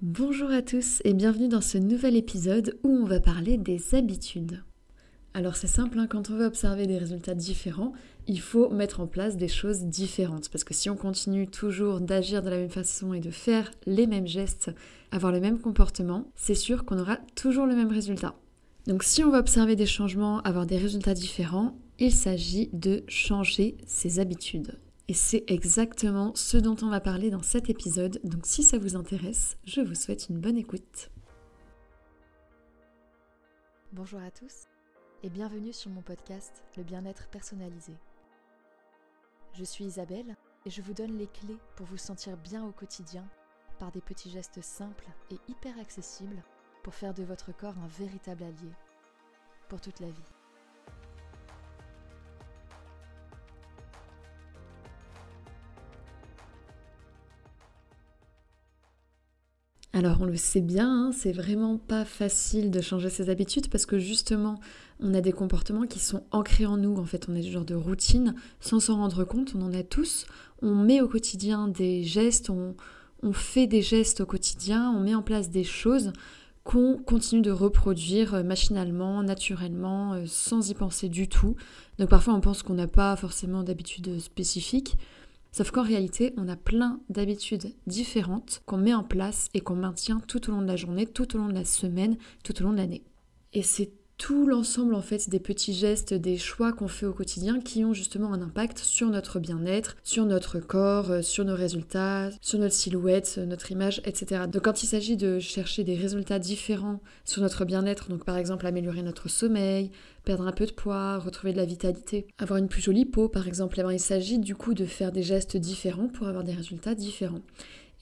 Bonjour à tous et bienvenue dans ce nouvel épisode où on va parler des habitudes. Alors c'est simple, hein, quand on veut observer des résultats différents, il faut mettre en place des choses différentes. Parce que si on continue toujours d'agir de la même façon et de faire les mêmes gestes, avoir le même comportement, c'est sûr qu'on aura toujours le même résultat. Donc si on veut observer des changements, avoir des résultats différents, il s'agit de changer ses habitudes. Et c'est exactement ce dont on va parler dans cet épisode, donc si ça vous intéresse, je vous souhaite une bonne écoute. Bonjour à tous et bienvenue sur mon podcast Le bien-être personnalisé. Je suis Isabelle et je vous donne les clés pour vous sentir bien au quotidien par des petits gestes simples et hyper accessibles pour faire de votre corps un véritable allié pour toute la vie. Alors on le sait bien, hein, c'est vraiment pas facile de changer ses habitudes parce que justement on a des comportements qui sont ancrés en nous. En fait, on est du genre de routine sans s'en rendre compte, on en a tous. On met au quotidien des gestes, on, on fait des gestes au quotidien, on met en place des choses qu'on continue de reproduire euh, machinalement, naturellement, euh, sans y penser du tout. Donc parfois on pense qu'on n'a pas forcément d'habitudes spécifiques. Sauf qu'en réalité, on a plein d'habitudes différentes qu'on met en place et qu'on maintient tout au long de la journée, tout au long de la semaine, tout au long de l'année. Et c'est tout l'ensemble en fait des petits gestes, des choix qu'on fait au quotidien qui ont justement un impact sur notre bien-être, sur notre corps, euh, sur nos résultats, sur notre silhouette, notre image, etc. Donc quand il s'agit de chercher des résultats différents sur notre bien-être, donc par exemple améliorer notre sommeil, perdre un peu de poids, retrouver de la vitalité, avoir une plus jolie peau par exemple, eh il s'agit du coup de faire des gestes différents pour avoir des résultats différents.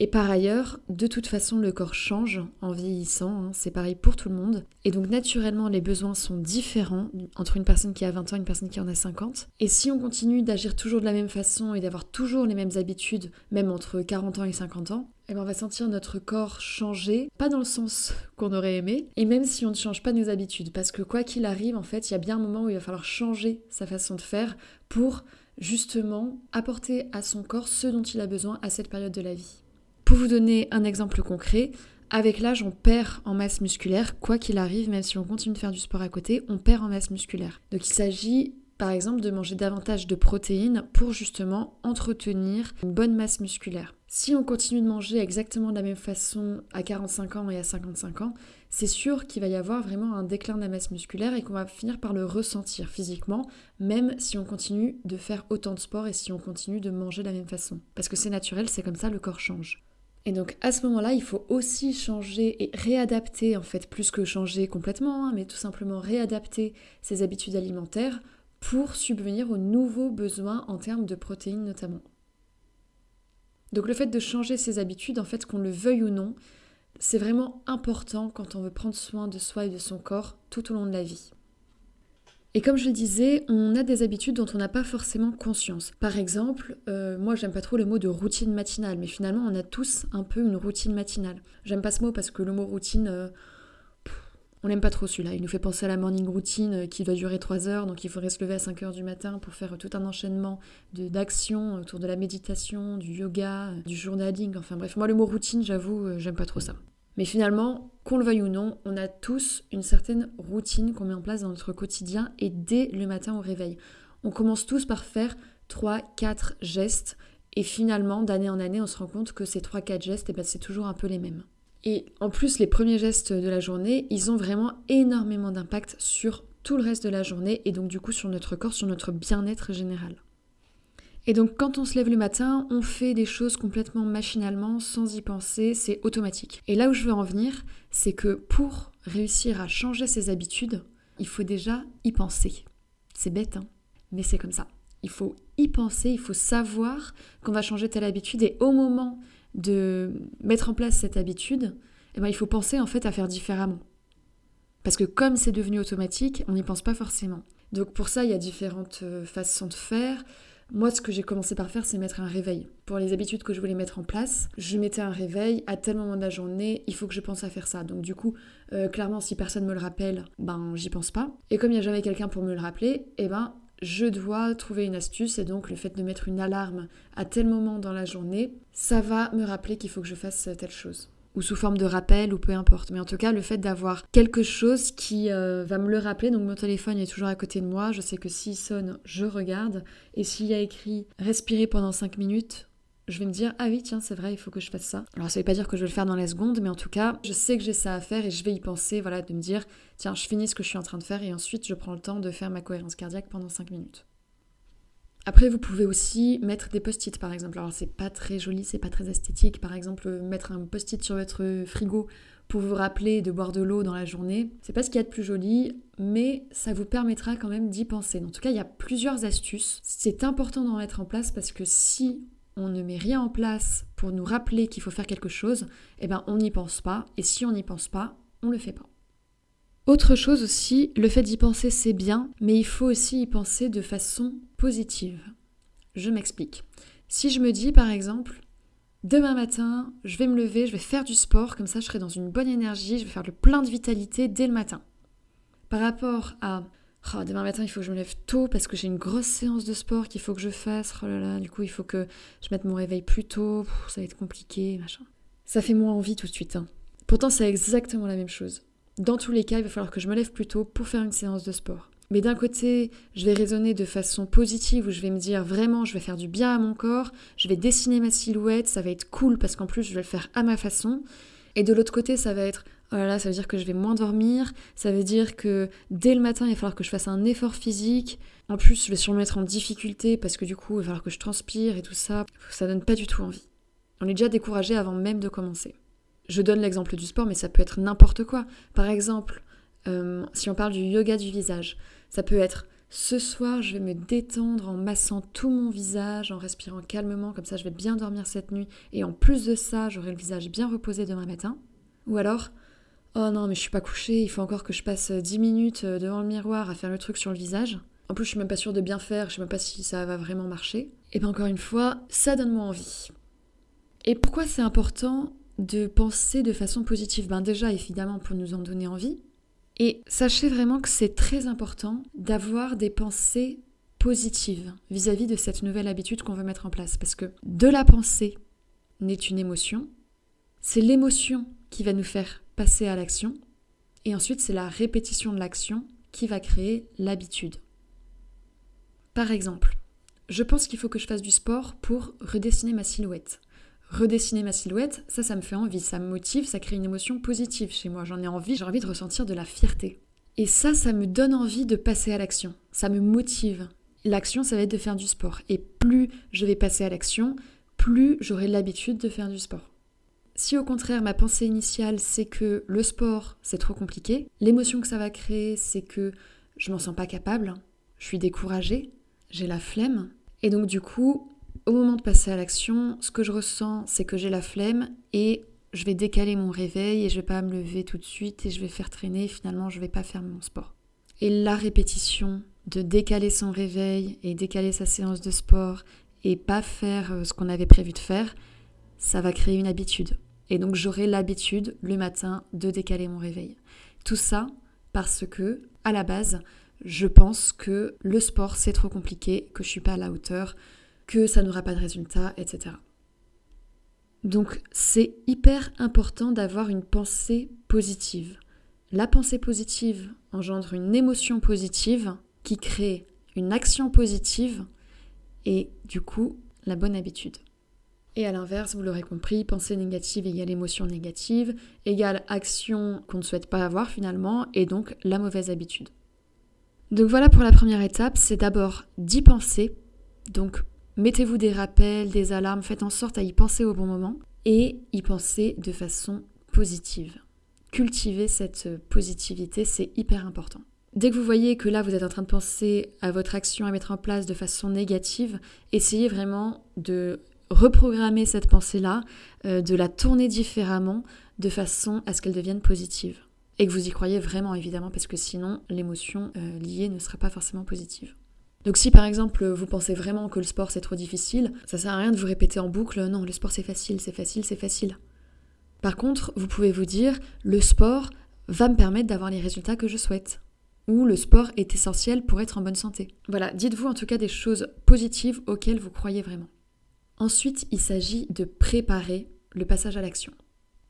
Et par ailleurs, de toute façon, le corps change en vieillissant, hein, c'est pareil pour tout le monde. Et donc naturellement, les besoins sont différents entre une personne qui a 20 ans et une personne qui en a 50. Et si on continue d'agir toujours de la même façon et d'avoir toujours les mêmes habitudes, même entre 40 ans et 50 ans, eh ben on va sentir notre corps changer, pas dans le sens qu'on aurait aimé, et même si on ne change pas nos habitudes, parce que quoi qu'il arrive, en fait, il y a bien un moment où il va falloir changer sa façon de faire pour justement apporter à son corps ce dont il a besoin à cette période de la vie. Pour vous donner un exemple concret, avec l'âge, on perd en masse musculaire, quoi qu'il arrive, même si on continue de faire du sport à côté, on perd en masse musculaire. Donc il s'agit par exemple de manger davantage de protéines pour justement entretenir une bonne masse musculaire. Si on continue de manger exactement de la même façon à 45 ans et à 55 ans, c'est sûr qu'il va y avoir vraiment un déclin de la masse musculaire et qu'on va finir par le ressentir physiquement, même si on continue de faire autant de sport et si on continue de manger de la même façon. Parce que c'est naturel, c'est comme ça, le corps change. Et donc à ce moment-là, il faut aussi changer et réadapter, en fait, plus que changer complètement, hein, mais tout simplement réadapter ses habitudes alimentaires pour subvenir aux nouveaux besoins en termes de protéines notamment. Donc le fait de changer ses habitudes, en fait, qu'on le veuille ou non, c'est vraiment important quand on veut prendre soin de soi et de son corps tout au long de la vie. Et comme je le disais, on a des habitudes dont on n'a pas forcément conscience. Par exemple, euh, moi j'aime pas trop le mot de routine matinale, mais finalement on a tous un peu une routine matinale. J'aime pas ce mot parce que le mot routine, euh, on n'aime pas trop celui-là. Il nous fait penser à la morning routine euh, qui doit durer 3 heures, donc il faudrait se lever à 5 heures du matin pour faire tout un enchaînement d'actions autour de la méditation, du yoga, du journaling, enfin bref, moi le mot routine, j'avoue, j'aime pas trop ça. Mais finalement, qu'on le veuille ou non, on a tous une certaine routine qu'on met en place dans notre quotidien et dès le matin au réveil. On commence tous par faire 3-4 gestes et finalement, d'année en année, on se rend compte que ces 3-4 gestes, eh ben, c'est toujours un peu les mêmes. Et en plus, les premiers gestes de la journée, ils ont vraiment énormément d'impact sur tout le reste de la journée et donc du coup sur notre corps, sur notre bien-être général. Et donc quand on se lève le matin, on fait des choses complètement machinalement, sans y penser, c'est automatique. Et là où je veux en venir, c'est que pour réussir à changer ses habitudes, il faut déjà y penser. C'est bête, hein mais c'est comme ça. Il faut y penser, il faut savoir qu'on va changer telle habitude et au moment de mettre en place cette habitude, eh ben, il faut penser en fait à faire différemment. Parce que comme c'est devenu automatique, on n'y pense pas forcément. Donc pour ça, il y a différentes euh, façons de faire. Moi, ce que j'ai commencé par faire, c'est mettre un réveil. Pour les habitudes que je voulais mettre en place, je mettais un réveil. À tel moment de la journée, il faut que je pense à faire ça. Donc, du coup, euh, clairement, si personne me le rappelle, ben, j'y pense pas. Et comme il n'y a jamais quelqu'un pour me le rappeler, eh ben, je dois trouver une astuce. Et donc, le fait de mettre une alarme à tel moment dans la journée, ça va me rappeler qu'il faut que je fasse telle chose. Ou sous forme de rappel ou peu importe. Mais en tout cas, le fait d'avoir quelque chose qui euh, va me le rappeler, donc mon téléphone est toujours à côté de moi, je sais que s'il sonne, je regarde, et s'il y a écrit respirer pendant 5 minutes, je vais me dire ah oui tiens c'est vrai il faut que je fasse ça. Alors ça veut pas dire que je vais le faire dans la seconde mais en tout cas je sais que j'ai ça à faire et je vais y penser voilà de me dire tiens je finis ce que je suis en train de faire et ensuite je prends le temps de faire ma cohérence cardiaque pendant 5 minutes. Après, vous pouvez aussi mettre des post-it par exemple. Alors, c'est pas très joli, c'est pas très esthétique. Par exemple, mettre un post-it sur votre frigo pour vous rappeler de boire de l'eau dans la journée. C'est pas ce qu'il y a de plus joli, mais ça vous permettra quand même d'y penser. En tout cas, il y a plusieurs astuces. C'est important d'en mettre en place parce que si on ne met rien en place pour nous rappeler qu'il faut faire quelque chose, eh ben on n'y pense pas. Et si on n'y pense pas, on le fait pas. Autre chose aussi, le fait d'y penser c'est bien, mais il faut aussi y penser de façon positive. Je m'explique. Si je me dis par exemple, demain matin, je vais me lever, je vais faire du sport, comme ça je serai dans une bonne énergie, je vais faire le plein de vitalité dès le matin. Par rapport à oh, demain matin, il faut que je me lève tôt parce que j'ai une grosse séance de sport qu'il faut que je fasse. Oh du coup, il faut que je mette mon réveil plus tôt. ça va être compliqué, machin. Ça fait moins envie tout de suite. Hein. Pourtant, c'est exactement la même chose. Dans tous les cas, il va falloir que je me lève plus tôt pour faire une séance de sport. Mais d'un côté, je vais raisonner de façon positive où je vais me dire vraiment, je vais faire du bien à mon corps, je vais dessiner ma silhouette, ça va être cool parce qu'en plus, je vais le faire à ma façon. Et de l'autre côté, ça va être oh là là, ça veut dire que je vais moins dormir, ça veut dire que dès le matin, il va falloir que je fasse un effort physique. En plus, je vais sûrement être en difficulté parce que du coup, il va falloir que je transpire et tout ça. Ça donne pas du tout envie. On est déjà découragé avant même de commencer. Je donne l'exemple du sport, mais ça peut être n'importe quoi. Par exemple, euh, si on parle du yoga du visage, ça peut être ce soir, je vais me détendre en massant tout mon visage, en respirant calmement, comme ça je vais bien dormir cette nuit, et en plus de ça, j'aurai le visage bien reposé demain matin. Ou alors, oh non, mais je suis pas couchée, il faut encore que je passe 10 minutes euh, devant le miroir à faire le truc sur le visage. En plus, je suis même pas sûre de bien faire, je sais même pas si ça va vraiment marcher. Et bien encore une fois, ça donne moi envie. Et pourquoi c'est important de penser de façon positive Ben déjà, évidemment, pour nous en donner envie. Et sachez vraiment que c'est très important d'avoir des pensées positives vis-à-vis de cette nouvelle habitude qu'on veut mettre en place. Parce que de la pensée n'est une émotion, c'est l'émotion qui va nous faire passer à l'action, et ensuite c'est la répétition de l'action qui va créer l'habitude. Par exemple, je pense qu'il faut que je fasse du sport pour redessiner ma silhouette redessiner ma silhouette, ça, ça me fait envie, ça me motive, ça crée une émotion positive chez moi. J'en ai envie, j'ai envie de ressentir de la fierté. Et ça, ça me donne envie de passer à l'action. Ça me motive. L'action, ça va être de faire du sport. Et plus je vais passer à l'action, plus j'aurai l'habitude de faire du sport. Si au contraire ma pensée initiale c'est que le sport c'est trop compliqué, l'émotion que ça va créer c'est que je m'en sens pas capable, je suis découragée, j'ai la flemme, et donc du coup au moment de passer à l'action, ce que je ressens, c'est que j'ai la flemme et je vais décaler mon réveil et je vais pas me lever tout de suite et je vais faire traîner. finalement, je vais pas faire mon sport. Et la répétition de décaler son réveil et décaler sa séance de sport et pas faire euh, ce qu'on avait prévu de faire, ça va créer une habitude. Et donc j'aurai l'habitude le matin de décaler mon réveil. Tout ça parce que, à la base, je pense que le sport c'est trop compliqué, que je suis pas à la hauteur, que ça n'aura pas de résultat, etc. Donc c'est hyper important d'avoir une pensée positive. La pensée positive engendre une émotion positive qui crée une action positive et du coup la bonne habitude. Et à l'inverse, vous l'aurez compris, pensée négative égale émotion négative, égale action qu'on ne souhaite pas avoir finalement, et donc la mauvaise habitude. Donc voilà pour la première étape, c'est d'abord d'y penser, donc Mettez-vous des rappels, des alarmes, faites en sorte à y penser au bon moment et y penser de façon positive. Cultiver cette positivité, c'est hyper important. Dès que vous voyez que là, vous êtes en train de penser à votre action à mettre en place de façon négative, essayez vraiment de reprogrammer cette pensée-là, euh, de la tourner différemment, de façon à ce qu'elle devienne positive. Et que vous y croyez vraiment, évidemment, parce que sinon, l'émotion euh, liée ne sera pas forcément positive. Donc si par exemple vous pensez vraiment que le sport c'est trop difficile, ça sert à rien de vous répéter en boucle non, le sport c'est facile, c'est facile, c'est facile. Par contre, vous pouvez vous dire le sport va me permettre d'avoir les résultats que je souhaite ou le sport est essentiel pour être en bonne santé. Voilà, dites-vous en tout cas des choses positives auxquelles vous croyez vraiment. Ensuite, il s'agit de préparer le passage à l'action.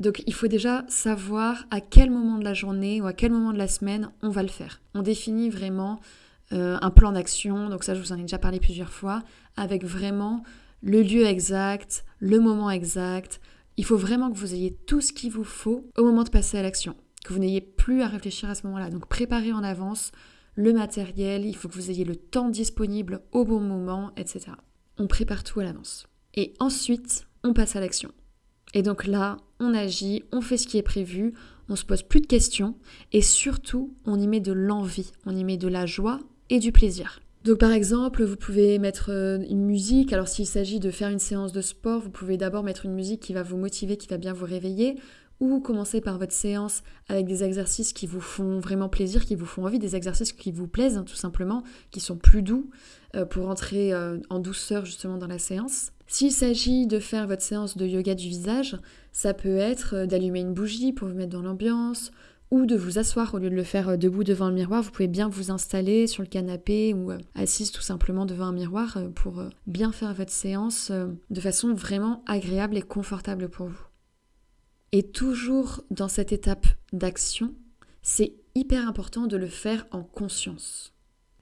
Donc il faut déjà savoir à quel moment de la journée ou à quel moment de la semaine on va le faire. On définit vraiment euh, un plan d'action, donc ça je vous en ai déjà parlé plusieurs fois, avec vraiment le lieu exact, le moment exact. Il faut vraiment que vous ayez tout ce qu'il vous faut au moment de passer à l'action, que vous n'ayez plus à réfléchir à ce moment-là. Donc préparez en avance le matériel, il faut que vous ayez le temps disponible au bon moment, etc. On prépare tout à l'avance. Et ensuite, on passe à l'action. Et donc là, on agit, on fait ce qui est prévu, on se pose plus de questions et surtout, on y met de l'envie, on y met de la joie et du plaisir. Donc par exemple, vous pouvez mettre euh, une musique. Alors s'il s'agit de faire une séance de sport, vous pouvez d'abord mettre une musique qui va vous motiver, qui va bien vous réveiller ou commencer par votre séance avec des exercices qui vous font vraiment plaisir, qui vous font envie, des exercices qui vous plaisent hein, tout simplement, qui sont plus doux euh, pour entrer euh, en douceur justement dans la séance. S'il s'agit de faire votre séance de yoga du visage, ça peut être d'allumer une bougie pour vous mettre dans l'ambiance ou de vous asseoir au lieu de le faire debout devant le miroir. Vous pouvez bien vous installer sur le canapé ou assise tout simplement devant un miroir pour bien faire votre séance de façon vraiment agréable et confortable pour vous. Et toujours dans cette étape d'action, c'est hyper important de le faire en conscience.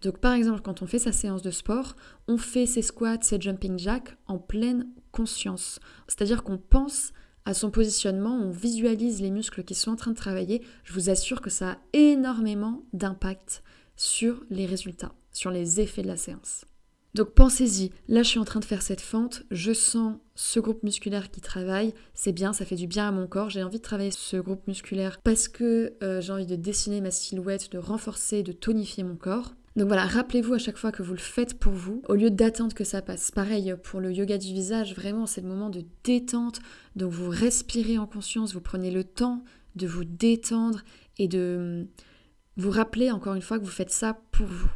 Donc par exemple, quand on fait sa séance de sport, on fait ses squats, ses jumping jacks en pleine conscience. C'est-à-dire qu'on pense à son positionnement, on visualise les muscles qui sont en train de travailler. Je vous assure que ça a énormément d'impact sur les résultats, sur les effets de la séance. Donc pensez-y, là je suis en train de faire cette fente, je sens ce groupe musculaire qui travaille, c'est bien, ça fait du bien à mon corps, j'ai envie de travailler ce groupe musculaire parce que euh, j'ai envie de dessiner ma silhouette, de renforcer, de tonifier mon corps. Donc voilà, rappelez-vous à chaque fois que vous le faites pour vous, au lieu d'attendre que ça passe. Pareil pour le yoga du visage, vraiment c'est le moment de détente, donc vous respirez en conscience, vous prenez le temps de vous détendre et de vous rappeler encore une fois que vous faites ça pour vous.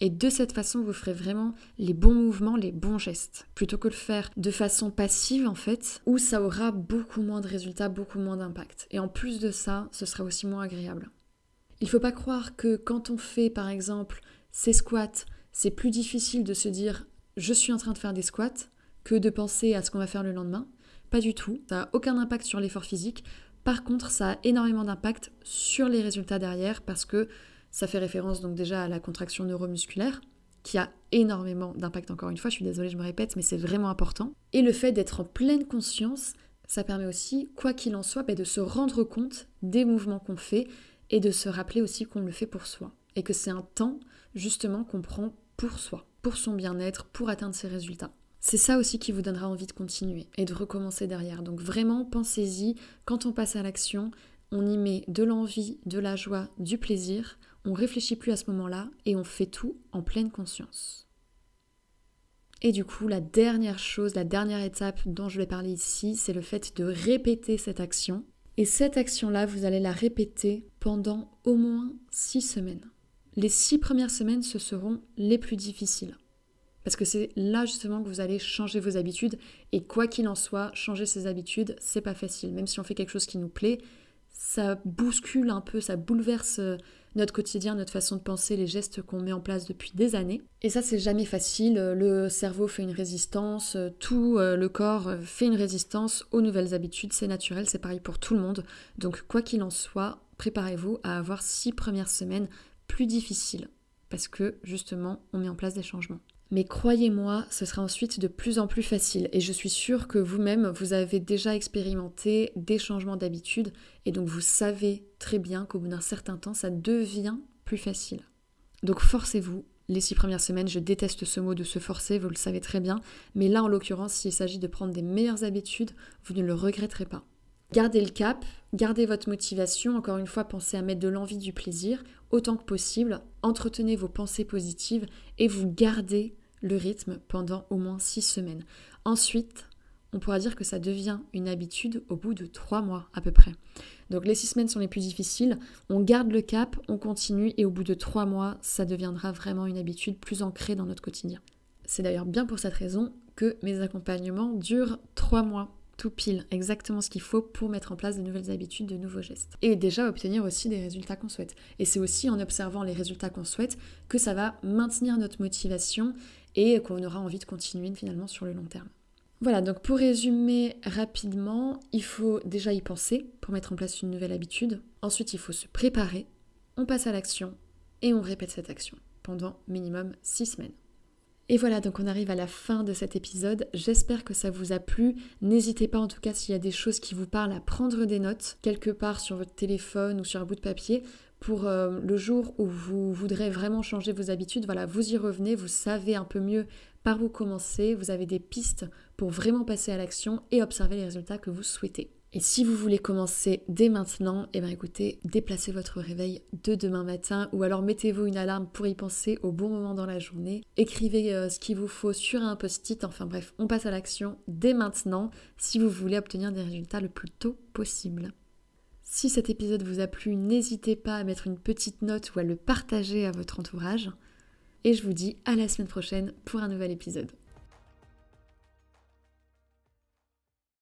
Et de cette façon, vous ferez vraiment les bons mouvements, les bons gestes, plutôt que le faire de façon passive en fait, où ça aura beaucoup moins de résultats, beaucoup moins d'impact. Et en plus de ça, ce sera aussi moins agréable. Il ne faut pas croire que quand on fait par exemple ces squats, c'est plus difficile de se dire je suis en train de faire des squats que de penser à ce qu'on va faire le lendemain. Pas du tout. Ça n'a aucun impact sur l'effort physique. Par contre, ça a énormément d'impact sur les résultats derrière parce que ça fait référence donc déjà à la contraction neuromusculaire, qui a énormément d'impact encore une fois, je suis désolée, je me répète, mais c'est vraiment important. Et le fait d'être en pleine conscience, ça permet aussi, quoi qu'il en soit, bah, de se rendre compte des mouvements qu'on fait et de se rappeler aussi qu'on le fait pour soi. Et que c'est un temps justement qu'on prend pour soi, pour son bien-être, pour atteindre ses résultats. C'est ça aussi qui vous donnera envie de continuer et de recommencer derrière. Donc vraiment, pensez-y, quand on passe à l'action, on y met de l'envie, de la joie, du plaisir, on réfléchit plus à ce moment-là et on fait tout en pleine conscience. Et du coup, la dernière chose, la dernière étape dont je vais parler ici, c'est le fait de répéter cette action. Et cette action-là, vous allez la répéter pendant au moins six semaines. Les six premières semaines, ce seront les plus difficiles. Parce que c'est là justement que vous allez changer vos habitudes. Et quoi qu'il en soit, changer ses habitudes, c'est pas facile. Même si on fait quelque chose qui nous plaît, ça bouscule un peu, ça bouleverse euh, notre quotidien, notre façon de penser, les gestes qu'on met en place depuis des années. Et ça, c'est jamais facile. Le cerveau fait une résistance, tout euh, le corps fait une résistance aux nouvelles habitudes. C'est naturel, c'est pareil pour tout le monde. Donc, quoi qu'il en soit, préparez-vous à avoir six premières semaines plus difficiles parce que justement, on met en place des changements. Mais croyez-moi, ce sera ensuite de plus en plus facile. Et je suis sûre que vous-même, vous avez déjà expérimenté des changements d'habitude. Et donc vous savez très bien qu'au bout d'un certain temps, ça devient plus facile. Donc forcez-vous. Les six premières semaines, je déteste ce mot de se forcer, vous le savez très bien. Mais là, en l'occurrence, s'il s'agit de prendre des meilleures habitudes, vous ne le regretterez pas. Gardez le cap, gardez votre motivation, encore une fois, pensez à mettre de l'envie, du plaisir autant que possible, entretenez vos pensées positives et vous gardez le rythme pendant au moins six semaines. Ensuite, on pourra dire que ça devient une habitude au bout de trois mois à peu près. Donc les six semaines sont les plus difficiles, on garde le cap, on continue et au bout de trois mois, ça deviendra vraiment une habitude plus ancrée dans notre quotidien. C'est d'ailleurs bien pour cette raison que mes accompagnements durent trois mois tout pile, exactement ce qu'il faut pour mettre en place de nouvelles habitudes, de nouveaux gestes. Et déjà obtenir aussi des résultats qu'on souhaite. Et c'est aussi en observant les résultats qu'on souhaite que ça va maintenir notre motivation et qu'on aura envie de continuer finalement sur le long terme. Voilà, donc pour résumer rapidement, il faut déjà y penser pour mettre en place une nouvelle habitude. Ensuite, il faut se préparer, on passe à l'action et on répète cette action pendant minimum 6 semaines. Et voilà, donc on arrive à la fin de cet épisode. J'espère que ça vous a plu. N'hésitez pas en tout cas s'il y a des choses qui vous parlent à prendre des notes quelque part sur votre téléphone ou sur un bout de papier pour euh, le jour où vous voudrez vraiment changer vos habitudes. Voilà, vous y revenez, vous savez un peu mieux par où commencer, vous avez des pistes pour vraiment passer à l'action et observer les résultats que vous souhaitez. Et si vous voulez commencer dès maintenant, eh bien écoutez, déplacez votre réveil de demain matin ou alors mettez-vous une alarme pour y penser au bon moment dans la journée. Écrivez euh, ce qu'il vous faut sur un post-it. Enfin bref, on passe à l'action dès maintenant si vous voulez obtenir des résultats le plus tôt possible. Si cet épisode vous a plu, n'hésitez pas à mettre une petite note ou à le partager à votre entourage. Et je vous dis à la semaine prochaine pour un nouvel épisode.